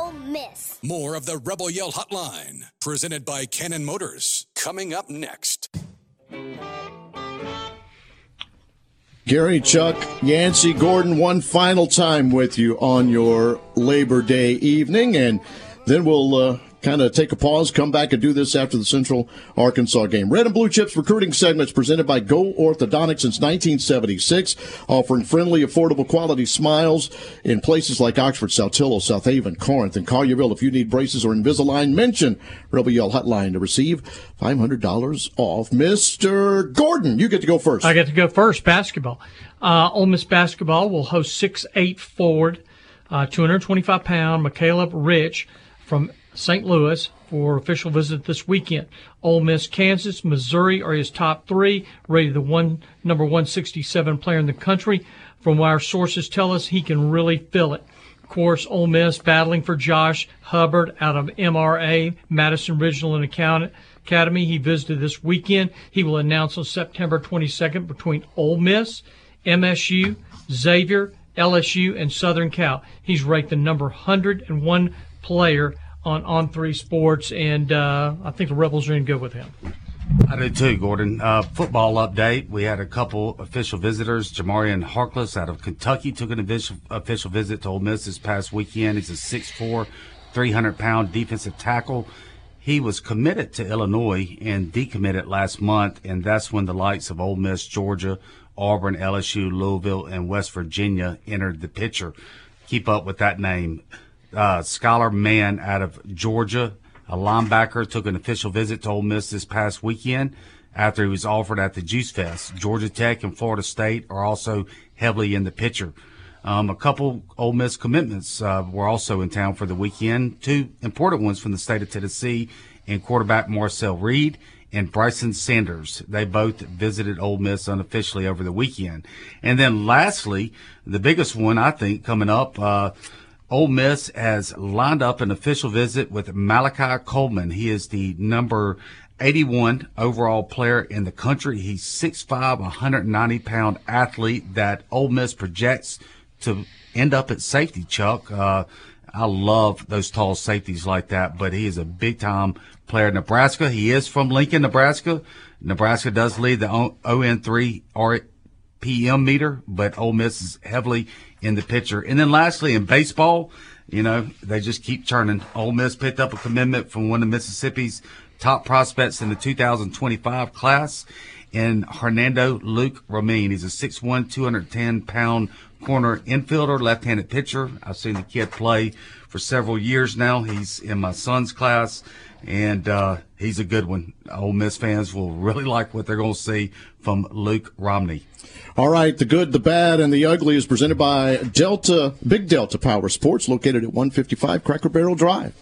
Ole Miss. More of the Rebel Yell Hotline, presented by Cannon Motors, coming up next. Gary, Chuck, Yancey, Gordon, one final time with you on your Labor Day evening, and then we'll uh, kind of take a pause, come back and do this after the Central Arkansas game. Red and Blue Chips recruiting segments presented by Go Orthodontics since 1976, offering friendly, affordable, quality smiles in places like Oxford, Saltillo, South Haven, Corinth, and Collierville. If you need braces or Invisalign, mention Rebel Yell Hotline to receive $500 off. Mr. Gordon, you get to go first. I get to go first. Basketball. Uh, Ole Miss basketball will host six eight forward, uh, 225 pound Macaleab Rich from St. Louis for official visit this weekend. Ole Miss, Kansas, Missouri are his top three, rated the one number 167 player in the country. From what our sources tell us, he can really fill it. Of course, Ole Miss battling for Josh Hubbard out of MRA, Madison Regional and Academy. He visited this weekend. He will announce on September 22nd between Ole Miss, MSU, Xavier, LSU, and Southern Cal. He's ranked the number 101 player on On Three Sports, and uh, I think the Rebels are in good with him. I do too, Gordon. Uh, football update. We had a couple official visitors. Jamarian Harkless out of Kentucky took an official, visit to Ole Miss this past weekend. He's a 6'4", 300 pound defensive tackle. He was committed to Illinois and decommitted last month, and that's when the likes of Ole Miss, Georgia, Auburn, LSU, Louisville, and West Virginia entered the picture. Keep up with that name. Uh, Skylar Mann out of Georgia, a linebacker, took an official visit to Ole Miss this past weekend after he was offered at the Juice Fest. Georgia Tech and Florida State are also heavily in the picture. Um, a couple Ole Miss commitments uh, were also in town for the weekend. Two important ones from the state of Tennessee and quarterback Marcel Reed and Bryson Sanders. They both visited Ole Miss unofficially over the weekend. And then lastly, the biggest one I think coming up, uh, Ole Miss has lined up an official visit with Malachi Coleman. He is the number 81 overall player in the country. He's 6'5", 190 pound athlete that Ole Miss projects to end up at safety, Chuck. Uh, I love those tall safeties like that, but he is a big time player in Nebraska. He is from Lincoln, Nebraska. Nebraska does lead the ON3 RPM meter, but Ole Miss is heavily in the pitcher. And then lastly, in baseball, you know, they just keep turning. Ole Miss picked up a commitment from one of Mississippi's top prospects in the 2025 class in Hernando Luke Romine. He's a 6'1", 210 pound corner infielder, left-handed pitcher. I've seen the kid play for several years now. He's in my son's class, and uh, he's a good one. Ole Miss fans will really like what they're going to see from Luke Romney. All right, the good, the bad, and the ugly is presented by Delta, Big Delta Power Sports, located at 155 Cracker Barrel Drive.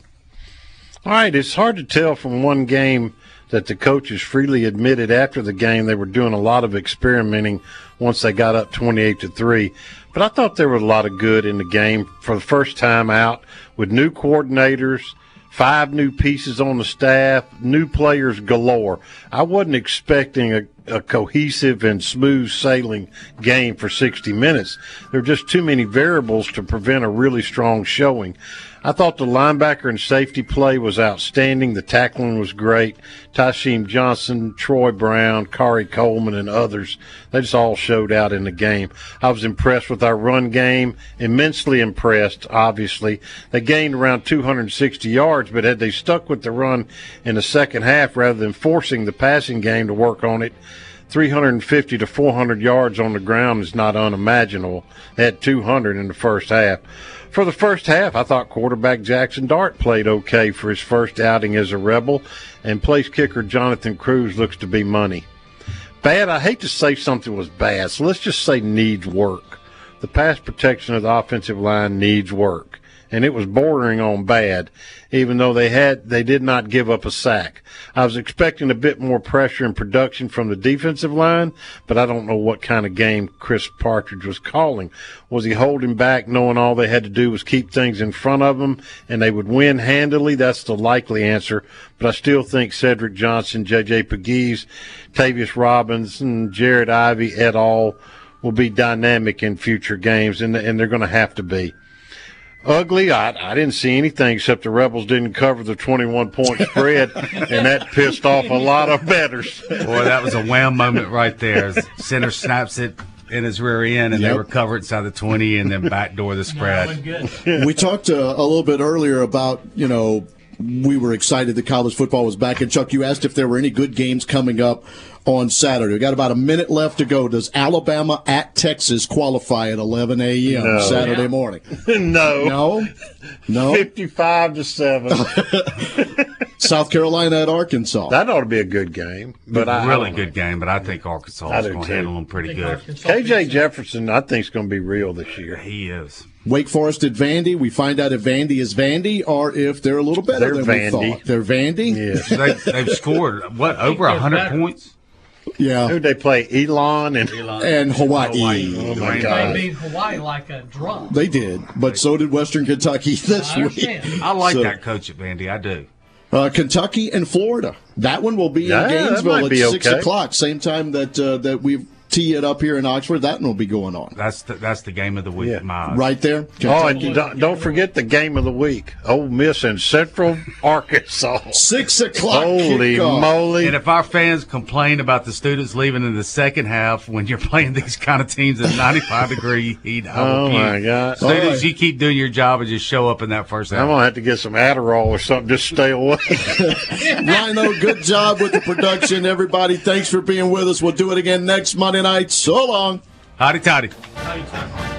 All right, it's hard to tell from one game that the coaches freely admitted after the game they were doing a lot of experimenting once they got up 28 to 3. But I thought there was a lot of good in the game for the first time out with new coordinators, five new pieces on the staff, new players galore. I wasn't expecting a, a cohesive and smooth sailing game for 60 minutes. There are just too many variables to prevent a really strong showing. I thought the linebacker and safety play was outstanding. The tackling was great. Tysheem Johnson, Troy Brown, Khari Coleman, and others, they just all showed out in the game. I was impressed with our run game, immensely impressed, obviously. They gained around 260 yards, but had they stuck with the run in the second half rather than forcing the passing game to work on it, 350 to 400 yards on the ground is not unimaginable. They had 200 in the first half. For the first half, I thought quarterback Jackson Dart played okay for his first outing as a Rebel, and place kicker Jonathan Cruz looks to be money. Bad, I hate to say something was bad, so let's just say needs work. The pass protection of the offensive line needs work and it was bordering on bad, even though they had they did not give up a sack. I was expecting a bit more pressure and production from the defensive line, but I don't know what kind of game Chris Partridge was calling. Was he holding back, knowing all they had to do was keep things in front of them and they would win handily? That's the likely answer, but I still think Cedric Johnson, J.J. Pegues, Tavius Robbins, and Jared Ivey et al. will be dynamic in future games, and, and they're going to have to be ugly. I, I didn't see anything except the Rebels didn't cover the 21 point spread, and that pissed off a lot of betters. Boy, that was a wham moment right there. Center snaps it in his rear end, and yep. they recover inside the 20 and then backdoor the spread. we talked uh, a little bit earlier about, you know, we were excited that college football was back. And Chuck, you asked if there were any good games coming up on Saturday. We got about a minute left to go. Does Alabama at Texas qualify at 11 a.m. No. Saturday yeah. morning? no. No. No. 55 to 7. South Carolina at Arkansas. That ought to be a good game. But a really good game, but I think Arkansas is going to handle them pretty good. KJ Jefferson, I think, is going to be real this year. He is. Wake Forest at Vandy. We find out if Vandy is Vandy or if they're a little better they're than Vandy. we thought. They're Vandy. Yes. they, have scored what over hundred points. Yeah. Who'd they play? Elon and And Hawaii. Oh my They God. beat Hawaii like a drum. They did, but so did Western Kentucky this I week. I like So, that coach at Vandy. I do. Uh, Kentucky and Florida. That one will be Yeah, in Gainesville might at be six okay. o'clock, same time that uh, that we tee it up here in Oxford. That one will be going on That's the, that's the game of the week. in My eyes. right there. Oh, and don't, don't forget the game of the week: Ole Miss and Central Arkansas. Six o'clock. Holy kickoff. moly! And if our fans complain about the students leaving in the second half when you're playing these kind of teams at 95 degree heat, I Oh, hope my you, God. students, All right. you keep doing your job and just show up in that first half. I'm gonna have to get some Adderall or something. Just stay away. Rhino, good job with the production. Everybody, thanks for being with us. We'll do it again next Monday night. So long. Hotty toddy. How you talking?